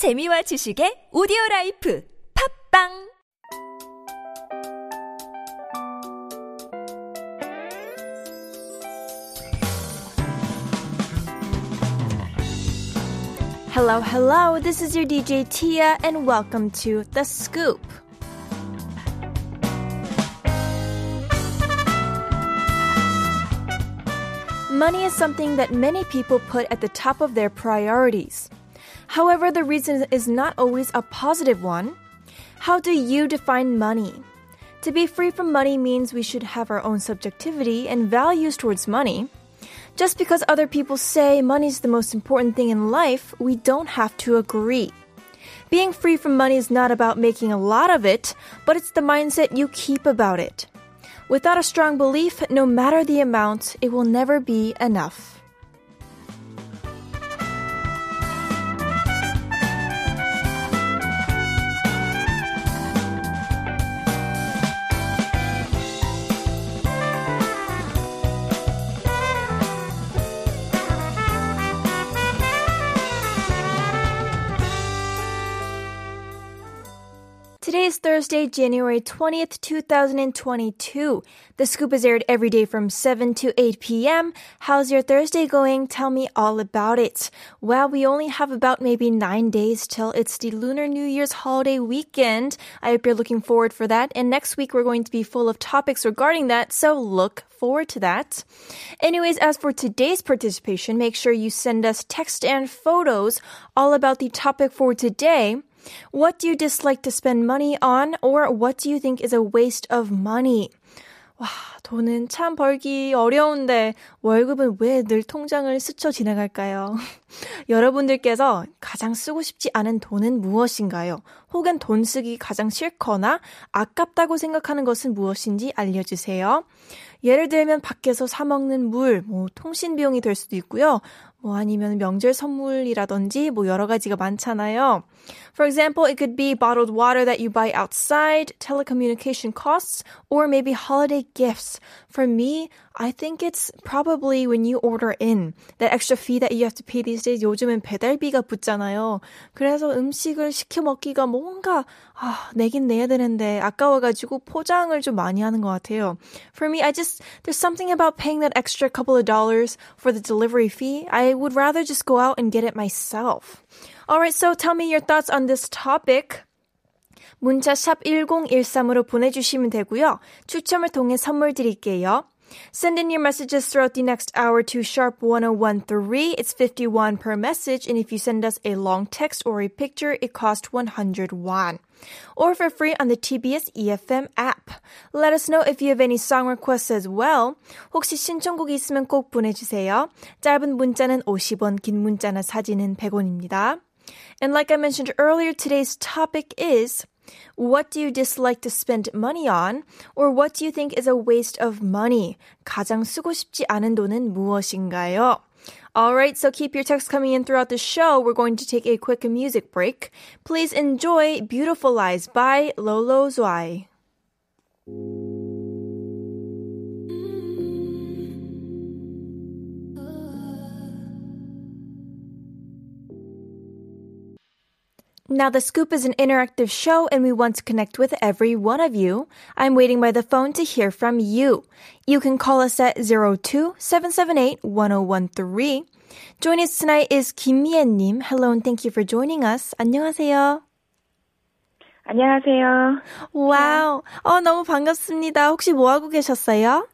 재미와 지식의 오디오 라이프 팝빵 Hello, hello. This is your DJ Tia, and welcome to The Scoop. Money is something that many people put at the top of their priorities. However, the reason is not always a positive one. How do you define money? To be free from money means we should have our own subjectivity and values towards money. Just because other people say money is the most important thing in life, we don't have to agree. Being free from money is not about making a lot of it, but it's the mindset you keep about it. Without a strong belief, no matter the amount, it will never be enough. Thursday, January 20th, 2022. The scoop is aired every day from 7 to 8 p.m. How's your Thursday going? Tell me all about it. Well, we only have about maybe nine days till it's the Lunar New Year's holiday weekend. I hope you're looking forward for that. And next week we're going to be full of topics regarding that, so look forward to that. Anyways, as for today's participation, make sure you send us text and photos all about the topic for today. What do you dislike to spend money on or what do you think is a waste of money? 와, 돈은 참 벌기 어려운데 월급은 왜 늘 통장을 스쳐 지나갈까요? 여러분들께서 가장 쓰고 싶지 않은 돈은 무엇인가요? 혹은 돈 쓰기 가장 싫거나 아깝다고 생각하는 것은 무엇인지 알려주세요. 예를 들면 밖에서 사 먹는 물, 뭐 통신 비용이 될 수도 있고요. 뭐 아니면 명절 선물이라든지 뭐 여러 가지가 많잖아요. For example, it could be bottled water that you buy outside, telecommunication costs, or maybe holiday gifts. For me, I think it's probably when you order in. That extra fee that you have to pay these days, 요즘은 배달비가 붙잖아요. 그래서 음식을 시켜 먹기가 뭔가, 아, 내긴 내야 되는데, 아까워가지고 포장을 좀 많이 하는 것 같아요. For me, I just, there's something about paying that extra couple of dollars for the delivery fee. I would rather just go out and get it myself. Alright, so tell me your thoughts on this topic. 문자 샵 1013으로 보내주시면 되고요. 추첨을 통해 선물 드릴게요. Send in your messages throughout the next hour to sharp 1013. It's 51 per message. And if you send us a long text or a picture, it costs 100 won. Or for free on the TBS EFM app. Let us know if you have any song requests as well. 혹시 신청곡이 있으면 꼭 보내주세요. 짧은 문자는 50원, 긴 문자나 사진은 100원입니다. And like I mentioned earlier, today's topic is what do you dislike to spend money on? Or what do you think is a waste of money? 가장 쓰고 싶지 않은 돈은 무엇인가요? Alright, so keep your texts coming in throughout the show. We're going to take a quick music break. Please enjoy Beautiful Lies by Lolo Zwei. Now, The Scoop is an interactive show and we want to connect with every one of you. I'm waiting by the phone to hear from you. You can call us at 02-778-1013. Joining us tonight is 김미애님. Hello and thank you for joining us. 안녕하세요. 안녕하세요. 와우. 어, 너무 반갑습니다. 혹시 뭐 하고 계셨어요?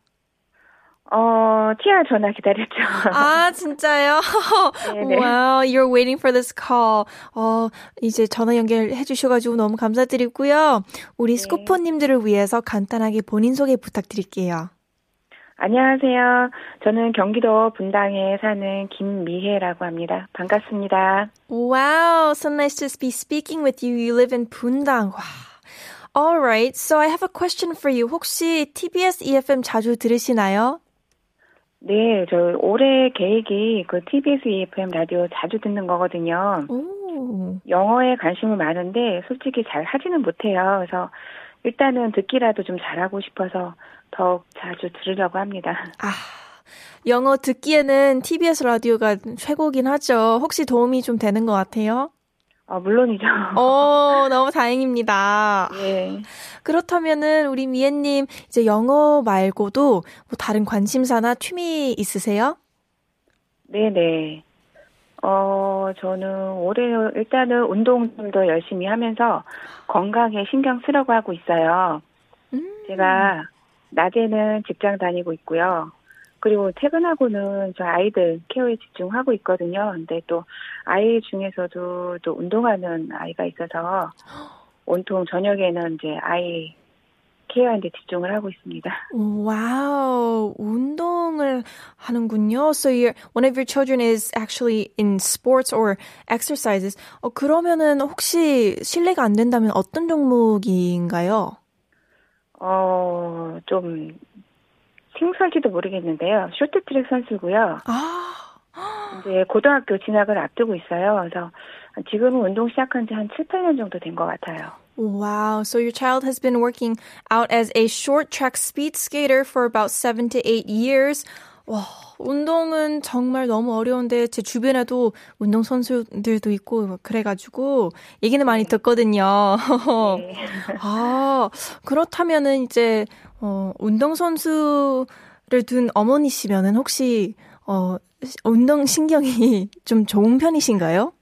어, 티아 전화 기다렸죠. 아, 진짜요? 네네. wow, you're waiting for this call. 어, 이제 전화 연결해 주셔가지고 너무 감사드리고요. 우리 스쿠퍼님들을 위해서 간단하게 본인 소개 부탁드릴게요. 안녕하세요. 저는 경기도 분당에 사는 김미혜라고 합니다. 반갑습니다. Wow, so nice to be speaking with you. You live in Bundang. 와. Alright, so I have a question for you. 혹시 TBS EFM 자주 들으시나요? 네, 저 올해 계획이 그 TBS EFM 라디오 자주 듣는 거거든요. 오. 영어에 관심은 많은데 솔직히 잘 하지는 못해요. 그래서 일단은 듣기라도 좀 잘하고 싶어서 더욱 자주 들으려고 합니다. 아, 영어 듣기에는 TBS 라디오가 최고긴 하죠. 혹시 도움이 좀 되는 것 같아요? 어, 물론이죠. 어, 너무 다행입니다. 예. 그렇다면은 우리 미애님 이제 영어 말고도 뭐 다른 관심사나 취미 있으세요? 네네. 어, 저는 올해 일단은 운동 좀 더 열심히 하면서 건강에 신경 쓰려고 하고 있어요. 음. 제가 낮에는 직장 다니고 있고요. 그리고 퇴근하고는 저 아이들 케어에 집중하고 있거든요. 근데 또 아이 중에서도 또 운동하는 아이가 있어서 온통 저녁에는 이제 아이 케어하는데 집중을 하고 있습니다. 와우, 운동을 하는군요. So your one of your children is actually in sports or exercises. 어, 그러면은 혹시 실례가 안 된다면 어떤 종목인가요? 어, 좀 생소할지도 모르겠는데요. 쇼트트랙 선수고요. 아, 이제 고등학교 진학을 앞두고 있어요. 그래서 지금은 운동 시작한 지 한 7, 8년 정도 된 것 같아요. wow. So your child has been working out as a short track speed skater for about seven to eight years. 와, 운동은 정말 너무 어려운데 제 주변에도 운동 선수들도 있고 그래가지고 얘기는 많이 듣거든요. 네. 아, 그렇다면은 이제, 어, 운동선수를 둔 어머니시면은 혹시, 어, 운동 신경이 좀 좋은 편이신가요?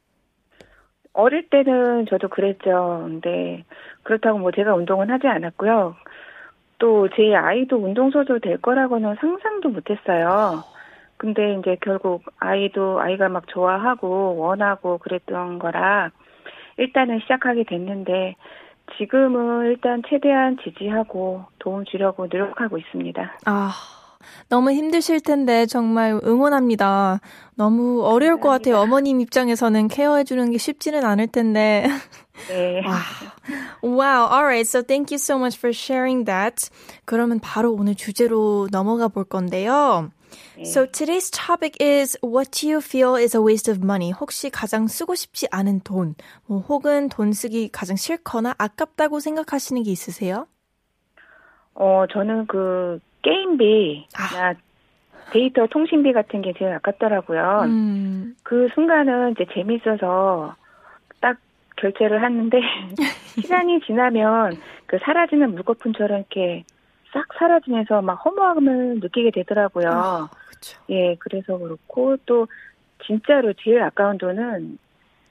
어릴 때는 저도 그랬죠. 근데 그렇다고 뭐 제가 운동은 하지 않았고요. 또 제 아이도 운동선수 될 거라고는 상상도 못했어요. 근데 이제 결국 아이도 아이가 막 좋아하고 원하고 그랬던 거라 일단은 시작하게 됐는데 지금은 일단 최대한 지지하고 도움 주려고 노력하고 있습니다. 아, 너무 힘드실 텐데 정말 응원합니다. 너무 어려울 것 같아요. 어머님 입장에서는 케어해주는 게 쉽지는 않을 텐데. 네. Wow. All right. So thank you so much for sharing that. 그러면 바로 오늘 주제로 넘어가 볼 건데요. So today's topic is what do you feel is a waste of money? 혹시 가장 쓰고 싶지 않은 돈, 뭐 혹은 돈 쓰기 가장 싫거나 아깝다고 생각하시는 게 있으세요? 어, 저는 그 게임비나 데이터 통신비 같은 게 제일 아깝더라고요. 음. 그 순간은 이제 재밌어서 딱 결제를 하는데 시간이 지나면 그 사라지는 물거품처럼 이렇게 싹 사라지면서 막 허무함을 느끼게 되더라고요. 아. 예, 그래서 그렇고 또 진짜로 제일 아까운 돈은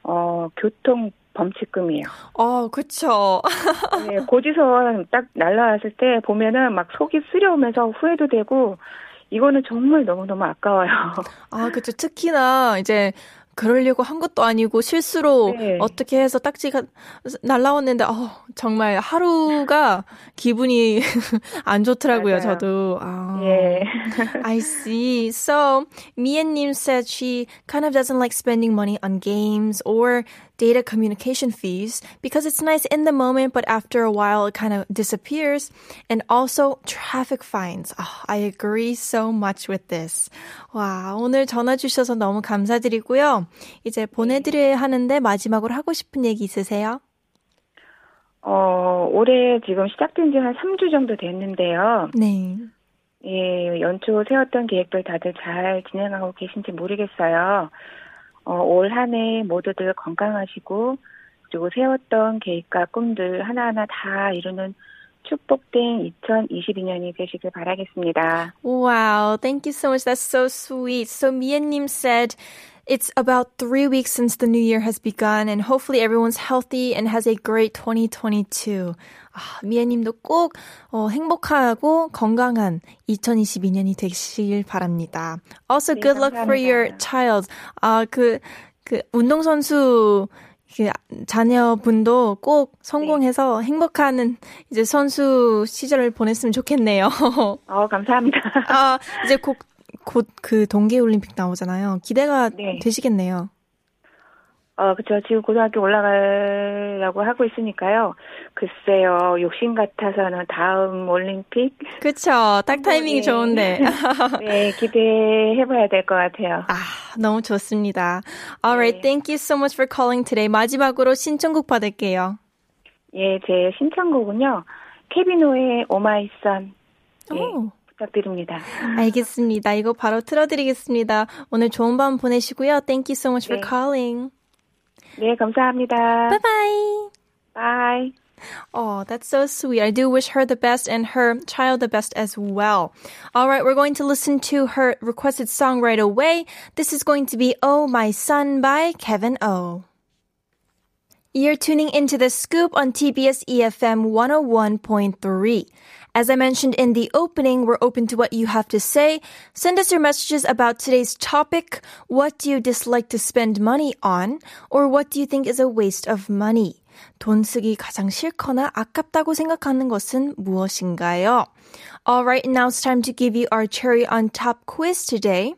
어 교통 범칙금이에요. 어, 그렇죠. 예, 고지서만 딱 날라왔을 때 보면은 막 속이 쓰려오면서 후회도 되고 이거는 정말 너무너무 아까워요. 아, 그렇죠. 특히나 이제 그러려고 한 것도 아니고 실수로 네. 어떻게 해서 딱지가 날라왔는데 어, 정말 하루가 기분이 안 좋더라고요. 맞아요. 저도. 아. 예. I see. So, Mia-님 said she kind of doesn't like spending money on games or data communication fees because it's nice in the moment, but after a while it kind of disappears. And also traffic fines. Ah, I agree so much with this. 와, 오늘 전화 주셔서 너무 감사드리고요. 이제 보내드려야 하는데 마지막으로 하고 싶은 얘기 있으세요? 어, 올해 지금 시작된 지 한 3주 정도 됐는데요. 네. 예, 연초 세웠던 계획들 다들 잘 진행하고 계신지 모르겠어요. 어, 올 한 해 모두들 건강하시고, 그리고 세웠던 계획과 꿈들 하나하나 다 이루는 축복된 2022년이 되시길 바라겠습니다. Wow, thank you so much. That's so sweet. So Mia-님 said it's about three weeks since the new year has begun and hopefully everyone's healthy and has a great 2022. 아, 미애님도 꼭 어, 행복하고 건강한 2022년이 되시길 바랍니다. Also, 네, good luck for your 감사합니다. child. 아, 그, 그 운동선수 그 자녀분도 꼭 성공해서 행복한 이제 선수 시절을 보냈으면 좋겠네요. 어, 감사합니다. 아, 이제 곧, 곧 그 동계올림픽 나오잖아요. 기대가 네. 되시겠네요. 어, 그쵸. 지금 고등학교 올라가려고 하고 있으니까요. 글쎄요, 욕심 같아서는 다음 올림픽, 그쵸. 딱 타이밍이 네. 좋은데. 네, 기대해봐야 될 것 같아요. 아, 너무 좋습니다. Alright, thank you so much for calling today. 마지막으로 신청곡 받을게요. 예, 제 신청곡은요, 케비노의 오마이선. 예, 오. 부탁드립니다. 알겠습니다. 이거 바로 틀어드리겠습니다. 오늘 좋은 밤 보내시고요. Thank you so much for 네. calling. 네, 감사합니다. Bye bye. Bye. Oh, that's so sweet. I do wish her the best and her child the best as well. All right, we're going to listen to her requested song right away. This is going to be Oh My Son by Kevin O. You're tuning into the scoop on TBS EFM 101.3. As I mentioned in the opening, we're open to what you have to say. Send us your messages about today's topic. What do you dislike to spend money on? Or what do you think is a waste of money? 돈 쓰기 가장 싫거나 아깝다고 생각하는 것은 무엇인가요? Alright, now it's time to give you our cherry on top quiz today.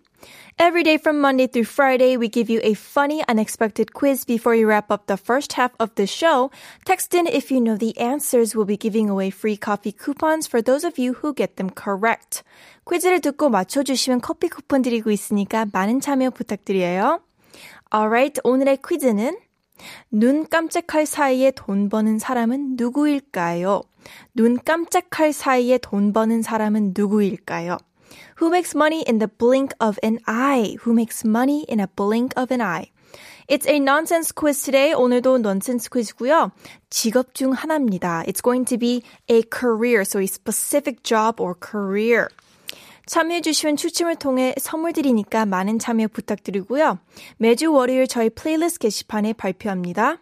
Every day from Monday through Friday, we give you a funny, unexpected quiz before you wrap up the first half of the show. Text in if you know the answers. We'll be giving away free coffee coupons for those of you who get them correct. 퀴즈를 듣고 맞춰주시면 커피 쿠폰 드리고 있으니까 많은 참여 부탁드려요. Alright, 오늘의 퀴즈는 눈 깜짝할 사이에 돈 버는 사람은 누구일까요? 눈 깜짝할 사이에 돈 버는 사람은 누구일까요? Who makes money in the blink of an eye? Who makes money in a blink of an eye? It's a nonsense quiz today. 오늘도 nonsense quiz고요. 직업 중 하나입니다. It's going to be a career, so a specific job or career. 참여해주시면 추첨을 통해 선물 드리니까 많은 참여 부탁드리고요. 매주 월요일 저희 플레이리스트 게시판에 발표합니다.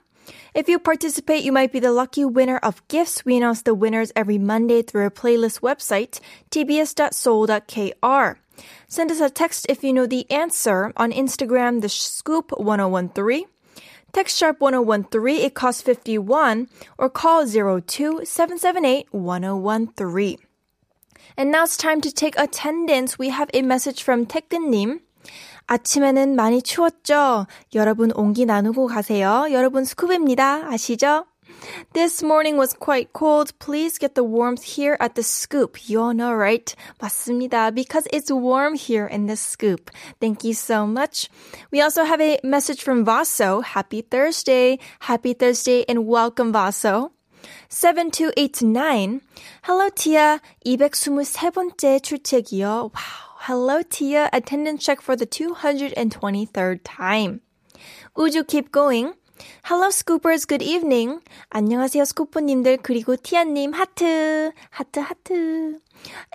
If you participate, you might be the lucky winner of gifts. We announce the winners every Monday through our playlist website, tbs.seoul.kr. Send us a text if you know the answer on Instagram, the scoop 1013. Text sharp 1013, it costs 51, or call 02 778 1013. And now it's time to take attendance. We have a message from Taekden Nim. 아침에는 많이 추웠죠? 여러분 온기 나누고 가세요. 여러분 스쿱입니다. 아시죠? This morning was quite cold. Please get the warmth here at the scoop. You all know, right? 맞습니다. Because it's warm here in the scoop. Thank you so much. We also have a message from Vaso. Happy Thursday. Happy Thursday and welcome, Vaso. 7289. Hello, Tia. 223번째 출첵이요. Wow. Hello, Tia. Attendance check for the 223rd time. 우주 keep going. Hello, Scoopers. Good evening. 안녕하세요, 스쿠퍼님들. 그리고 티아님, 하트. 하트, 하트.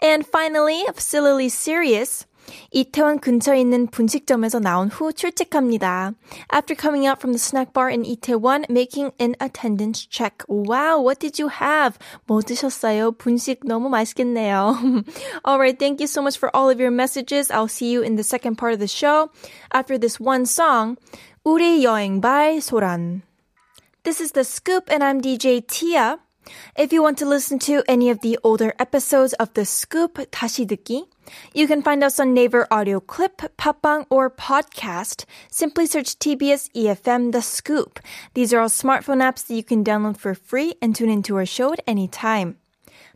And finally, silly serious. 이태원 근처에 있는 분식점에서 나온 후 출첵합니다. After coming out from the snack bar in Itaewon, making an attendance check. Wow, what did you have? 뭐 드셨어요? 분식 너무 맛있겠네요. Alright, thank you so much for all of your messages. I'll see you in the second part of the show. After this one song, 우리 여행 by 소란. This is The Scoop and I'm DJ Tia. If you want to listen to any of the older episodes of The Scoop, 다시 듣기, you can find us on Naver Audio Clip, Podbbang, or Podcast. Simply search TBS EFM The Scoop. These are all smartphone apps that you can download for free and tune into our show at any time.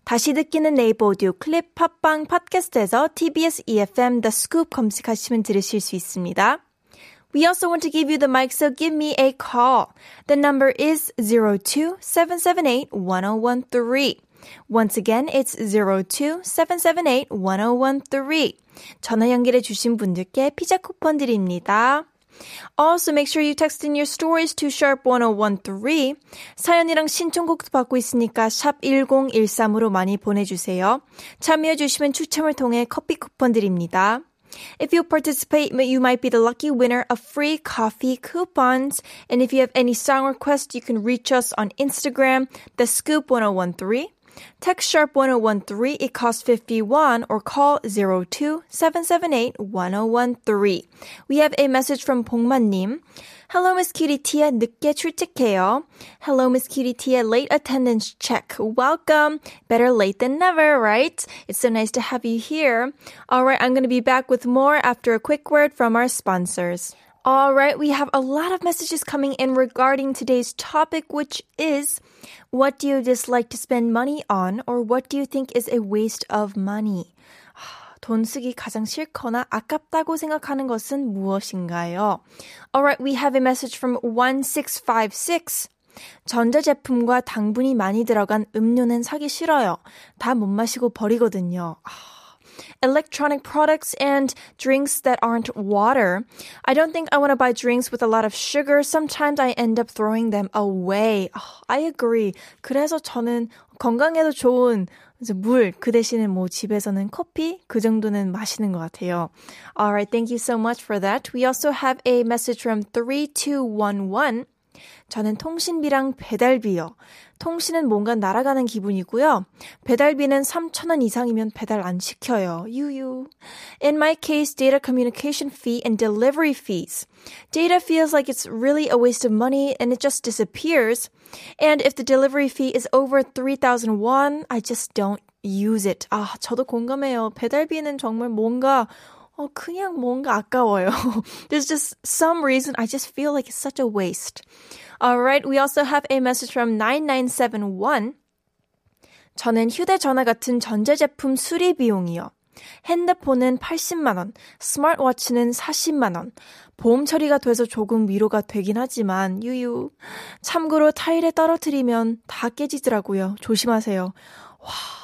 다시 듣기는 네이버 오디오 클립, 팟빵, 팟캐스트에서 TBS EFM The Scoop 검색하시면 들으실 수 있습니다. We also want to give you the mic, so give me a call. The number is zero two seven seven eight one zero one three. Once again, it's 02-778-1013. 전화 연결해 주신 분들께 피자 쿠폰 드립니다. Also, make sure you text in your stories to sharp1013. 사연이랑 신청곡도 받고 있으니까 샵 1013으로 많이 보내주세요. 참여해 주시면 추첨을 통해 커피 쿠폰 드립니다. If you participate, you might be the lucky winner of free coffee coupons. And if you have any song requests, you can reach us on Instagram, the scoop 1013. Text sharp 1013, it costs 51 or call 02-778-1013. We have a message from 봉만님. Hello, Miss Cutie Tia. 늦게 출첵해요. Hello, Miss Cutie Tia. Late attendance check. Welcome. Better late than never, right? It's so nice to have you here. All right, I'm going to be back with more after a quick word from our sponsors. All right, we have a lot of messages coming in regarding today's topic, which is what do you dislike to spend money on, or what do you think is a waste of money? 돈 쓰기 가장 싫거나 아깝다고 생각하는 것은 무엇인가요? Alright, we have a message from 1656. 전자제품과 당분이 많이 들어간 음료는 사기 싫어요. 다 못 마시고 버리거든요. electronic products and drinks that aren't water. I don't think I want to buy drinks with a lot of sugar. Sometimes I end up throwing them away. Oh, I agree. 그래서 저는 건강에도 좋은 이제 물, 그 대신에 뭐 집에서는 커피 그 정도는 마시는 것 같아요. Alright, thank you so much for that. We also have a message from 3211. 저는 통신비랑 배달비요. 통신은 뭔가 날아가는 기분이고요. 배달비는 3,000원 이상이면 배달 안 시켜요. 유유. In my case, data communication fee and delivery fees. Data feels like it's really a waste of money and it just disappears. And if the delivery fee is over 3,000 won, I just don't use it. 아, 저도 공감해요. 배달비는 정말 뭔가 어, 그냥 뭔가 아까워요. There's just some reason I just feel like it's such a waste. Alright, we also have a message from 9971. 저는 휴대전화 같은 전자제품 수리 비용이요. 핸드폰은 80만원, 스마트워치는 40만원. 보험 처리가 돼서 조금 위로가 되긴 하지만, 유유. 참고로 타일에 떨어뜨리면 다 깨지더라고요. 조심하세요. 와.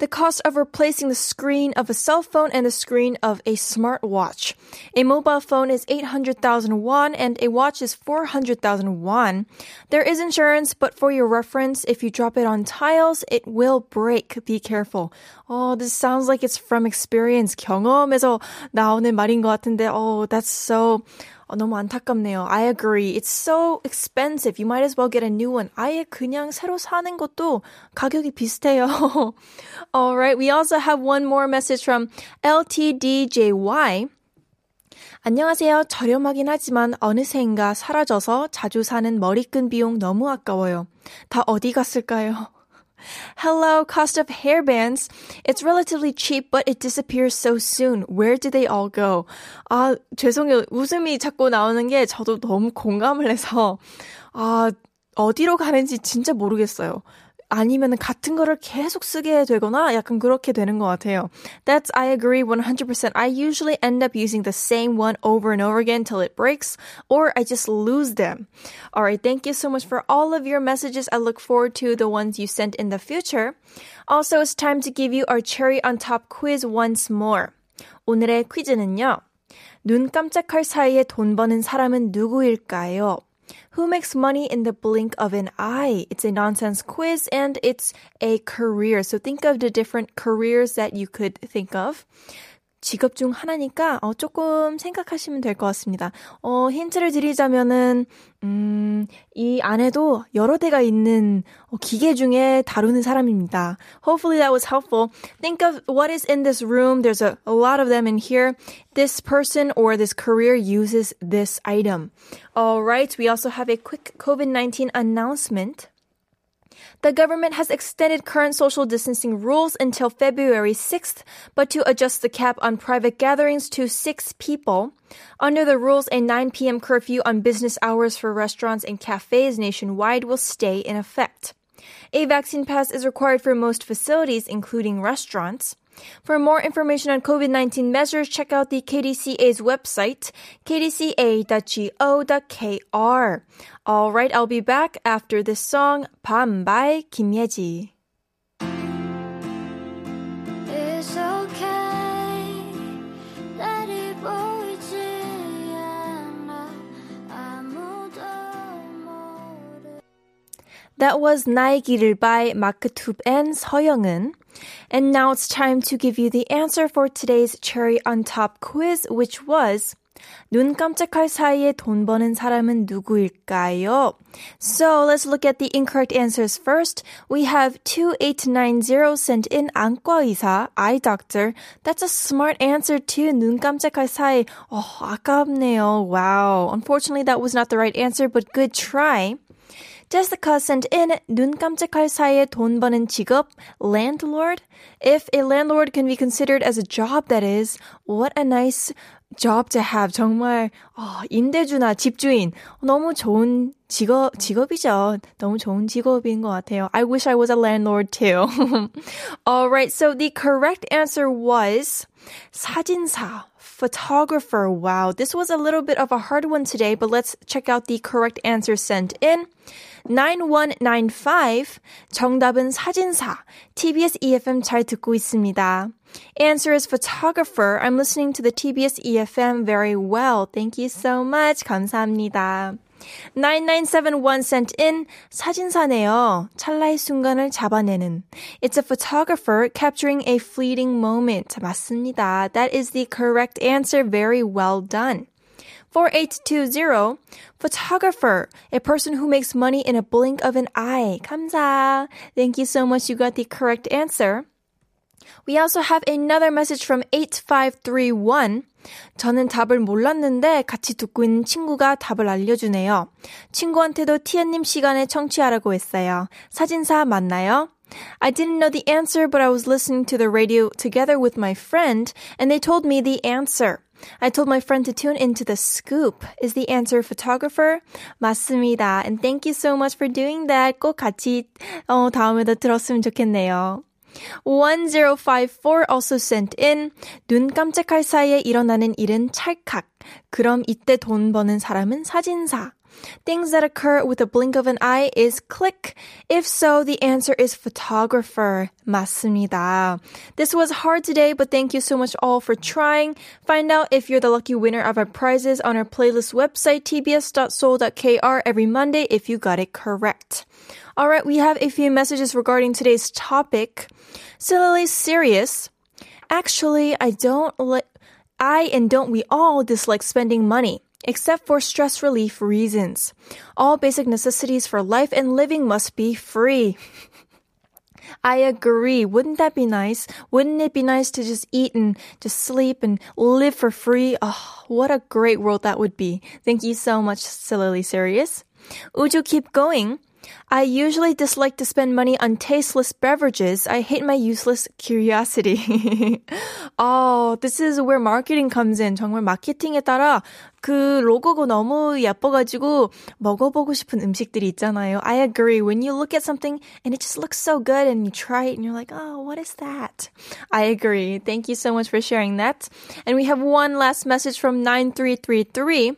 The cost of replacing the screen of a cell phone and the screen of a smartwatch. A mobile phone is 800,000 won and a watch is 400,000 won. There is insurance, but for your reference, if you drop it on tiles, it will break. Be careful. Oh, this sounds like it's from experience. 경험에서 나오는 말인 것 같은데, oh, that's so 어, 너무 안타깝네요. I agree. It's so expensive. You might as well get a new one. 아예 그냥 새로 사는 것도 가격이 비슷해요. Alright, we also have one more message from LTDJY. 안녕하세요. 저렴하긴 하지만 어느새인가 사라져서 자주 사는 머리끈 비용 너무 아까워요. 다 어디 갔을까요? Hello, cost of hairbands. It's relatively cheap, but it disappears so soon. Where did they all go? 아, 죄송해요. 웃음이 자꾸 나오는 게 저도 너무 공감을 해서, 아, 어디로 가는지 진짜 모르겠어요. 아니면 같은 거를 계속 쓰게 되거나 약간 그렇게 되는 것 같아요. That's I agree 100%. I usually end up using the same one over and over again till it breaks or I just lose them. All right, thank you so much for all of your messages. I look forward to the ones you sent in the future. Also, it's time to give you our cherry on top quiz once more. 오늘의 퀴즈는요. 눈 깜짝할 사이에 돈 버는 사람은 누구일까요? Who makes money in the blink of an eye? It's a nonsense quiz and it's a career. So think of the different careers that you could think of. 직업 중 하나니까 어, 조금 생각하시면 될 것 같습니다. 어, 힌트를 드리자면은 음, 이 안에도 여러 대가 있는 어, 기계 중에 다루는 사람입니다. Hopefully that was helpful. Think of what is in this room. There's a, a lot of them in here. This person or this career uses this item. All right. We also have a quick COVID-19 announcement. The government has extended current social distancing rules until February 6th, but to adjust the cap on private gatherings to six people. Under the rules, a 9 p.m. curfew on business hours for restaurants and cafes nationwide will stay in effect. A vaccine pass is required for most facilities, including restaurants. For more information on COVID 19 measures, check out the KDCA's website, kdca.go.kr. All right, I'll be back after this song, 밤 by Kim Yeji. It's okay. Let it 보이지 않아. 아무도 모르. That was 나의 길을 by 마크투브 and 서영은. And now it's time to give you the answer for today's cherry on top quiz, which was 눈 깜짝할 사이에 돈 버는 사람은 누구일까요? So let's look at the incorrect answers first. We have 2890 sent in 안과 의사, eye doctor. That's a smart answer too. 눈 깜짝할 사이. Oh, 아깝네요. Wow. Unfortunately, that was not the right answer, but good try. Jessica sent in 눈 깜짝할 사이에 돈 버는 직업 landlord. If a landlord can be considered as a job, that is, what a nice job to have. 정말 어, 임대주나 집주인 너무 좋은 직업 직업이죠. 너무 좋은 직업인 것 같아요. I wish I was a landlord too. All right, so the correct answer was 사진사. Photographer. Wow, this was a little bit of a hard one today, but let's check out the correct answer sent in. 9195 정답은 사진사 TBS EFM 잘 듣고 있습니다. Answer is photographer. I'm listening to the TBS EFM very well. Thank you so much. 감사합니다. 9971 sent in 사진사네요. 찰나의 순간을 잡아내는. It's a photographer capturing a fleeting moment. 맞습니다. That is the correct answer. Very well done. 4820 photographer, a person who makes money in a blink of an eye. 감사. Thank you so much. You got the correct answer. We also have another message from 8531. 저는 답을 몰랐는데 같이 듣고 있는 친구가 답을 알려주네요. 친구한테도 티엔님 시간에 청취하라고 했어요. 사진사 맞나요? I didn't know the answer, but I was listening to the radio together with my friend, and they told me the answer. I told my friend to tune into the scoop. Is the answer photographer? 맞습니다. And thank you so much for doing that. 꼭 같이 어, 다음에도 들었으면 좋겠네요. 1054 also sent in 눈 깜짝할 사이에 일어나는 일은 찰칵. 그럼 이때 돈 버는 사람은 사진사. Things that occur with a blink of an eye is click. If so, the answer is photographer. 맞습니다. This was hard today, but thank you so much all for trying. Find out if you're the lucky winner of our prizes on our playlist website tbs.seoul.kr every Monday if you got it correct. All right, we have a few messages regarding today's topic. Silly, serious. Actually, I don't like I and don't we all dislike spending money except for stress relief reasons. All basic necessities for life and living must be free. I agree. Wouldn't that be nice? Wouldn't it be nice to just eat and just sleep and live for free? Oh, what a great world that would be. Thank you so much, Sillily Serious. Would you keep going? I usually dislike to spend money on tasteless beverages. I hate my useless curiosity. oh, this is where marketing comes in. 정말 마케팅에 따라 그 로고가 너무 예뻐가지고 먹어보고 싶은 음식들이 있잖아요. I agree. When you look at something and it just looks so good and you try it and you're like, oh, what is that? I agree. Thank you so much for sharing that. And we have one last message from 9333.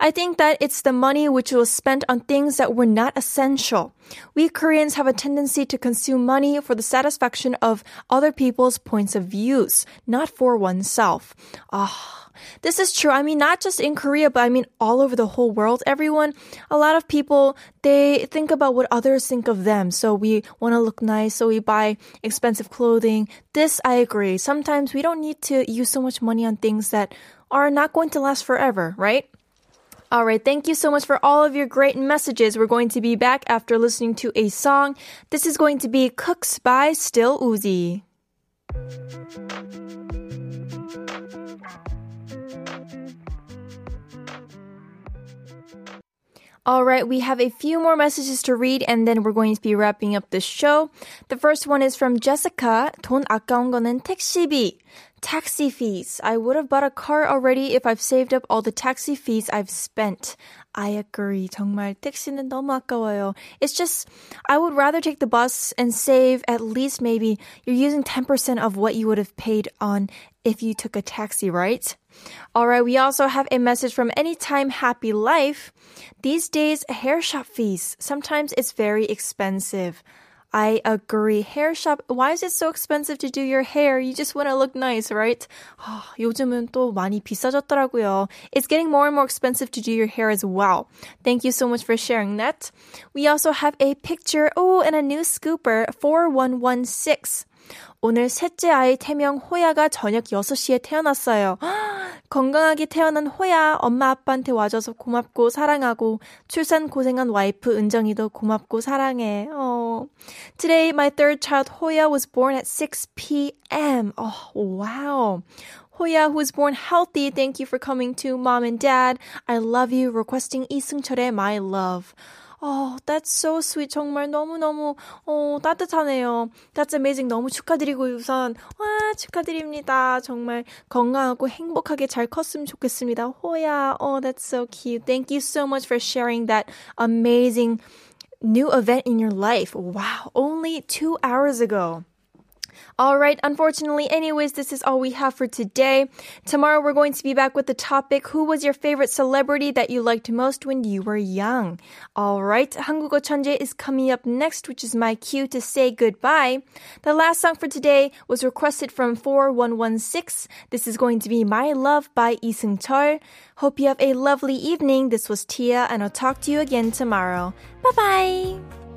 I think that it's the money which was spent on things that were not essential. We Koreans have a tendency to consume money for the satisfaction of other people's points of views, not for oneself. Ah. Oh, this is true. I mean, not just in Korea, but I mean all over the whole world. Everyone, a lot of people, they think about what others think of them. So we want to look nice, so we buy expensive clothing. This, I agree. Sometimes we don't need to use so much money on things that are not going to last forever, right? All right. Thank you so much for all of your great messages. We're going to be back after listening to a song. This is going to be Cooks by Still Uzi. All right, we have a few more messages to read and then we're going to be wrapping up the show. The first one is from Jessica. 돈 아까운 거는 택시비. Taxi fees. I would have bought a car already if I've saved up all the taxi fees I've spent. I agree. 정말 택시는 너무 아까워요. It's just, I would rather take the bus and save at least maybe you're using 10% of what you would have paid on if you took a taxi, right? Alright, we also have a message from Anytime Happy Life. These days, hair shop fees. Sometimes it's very expensive. I agree. Hair shop. Why is it so expensive to do your hair? You just want to look nice, right? 아, 요즘은 또 많이 비싸졌더라고요. It's getting more and more expensive to do your hair as well. Thank you so much for sharing that. We also have a picture. Oh, and a new scooper 4116. 오늘 셋째 아이 태명 호야가 저녁 6시에 태어났어요. 건강하게 태어난 호야 엄마 아빠한테 와줘서 고맙고 사랑하고 출산 고생한 와이프 은정이도 고맙고 사랑해. Oh. Today my third child Hoya was born at 6 p.m. Oh, wow. Hoya, who was born healthy, thank you for coming to mom and dad. I love you. Requesting 이승철의 My Love. Oh, that's so sweet. 정말 너무너무, 어, 따뜻하네요. That's amazing. 너무 축하드리고 우선, 와, 축하드립니다. 정말 건강하고 행복하게 잘 컸으면 좋겠습니다. 호야, oh, that's so cute. Thank you so much for sharing that amazing new event in your life. Wow, only two hours ago. Alright, unfortunately, anyways, this is all we have for today. Tomorrow we're going to be back with the topic Who was your favorite celebrity that you liked most when you were young? Alright, 한국어 Chanje is coming up next, which is my cue to say goodbye. The last song for today was requested from 4116. This is going to be My Love by Lee Seung-chul. Hope you have a lovely evening. This was Tia, and I'll talk to you again tomorrow. Bye bye!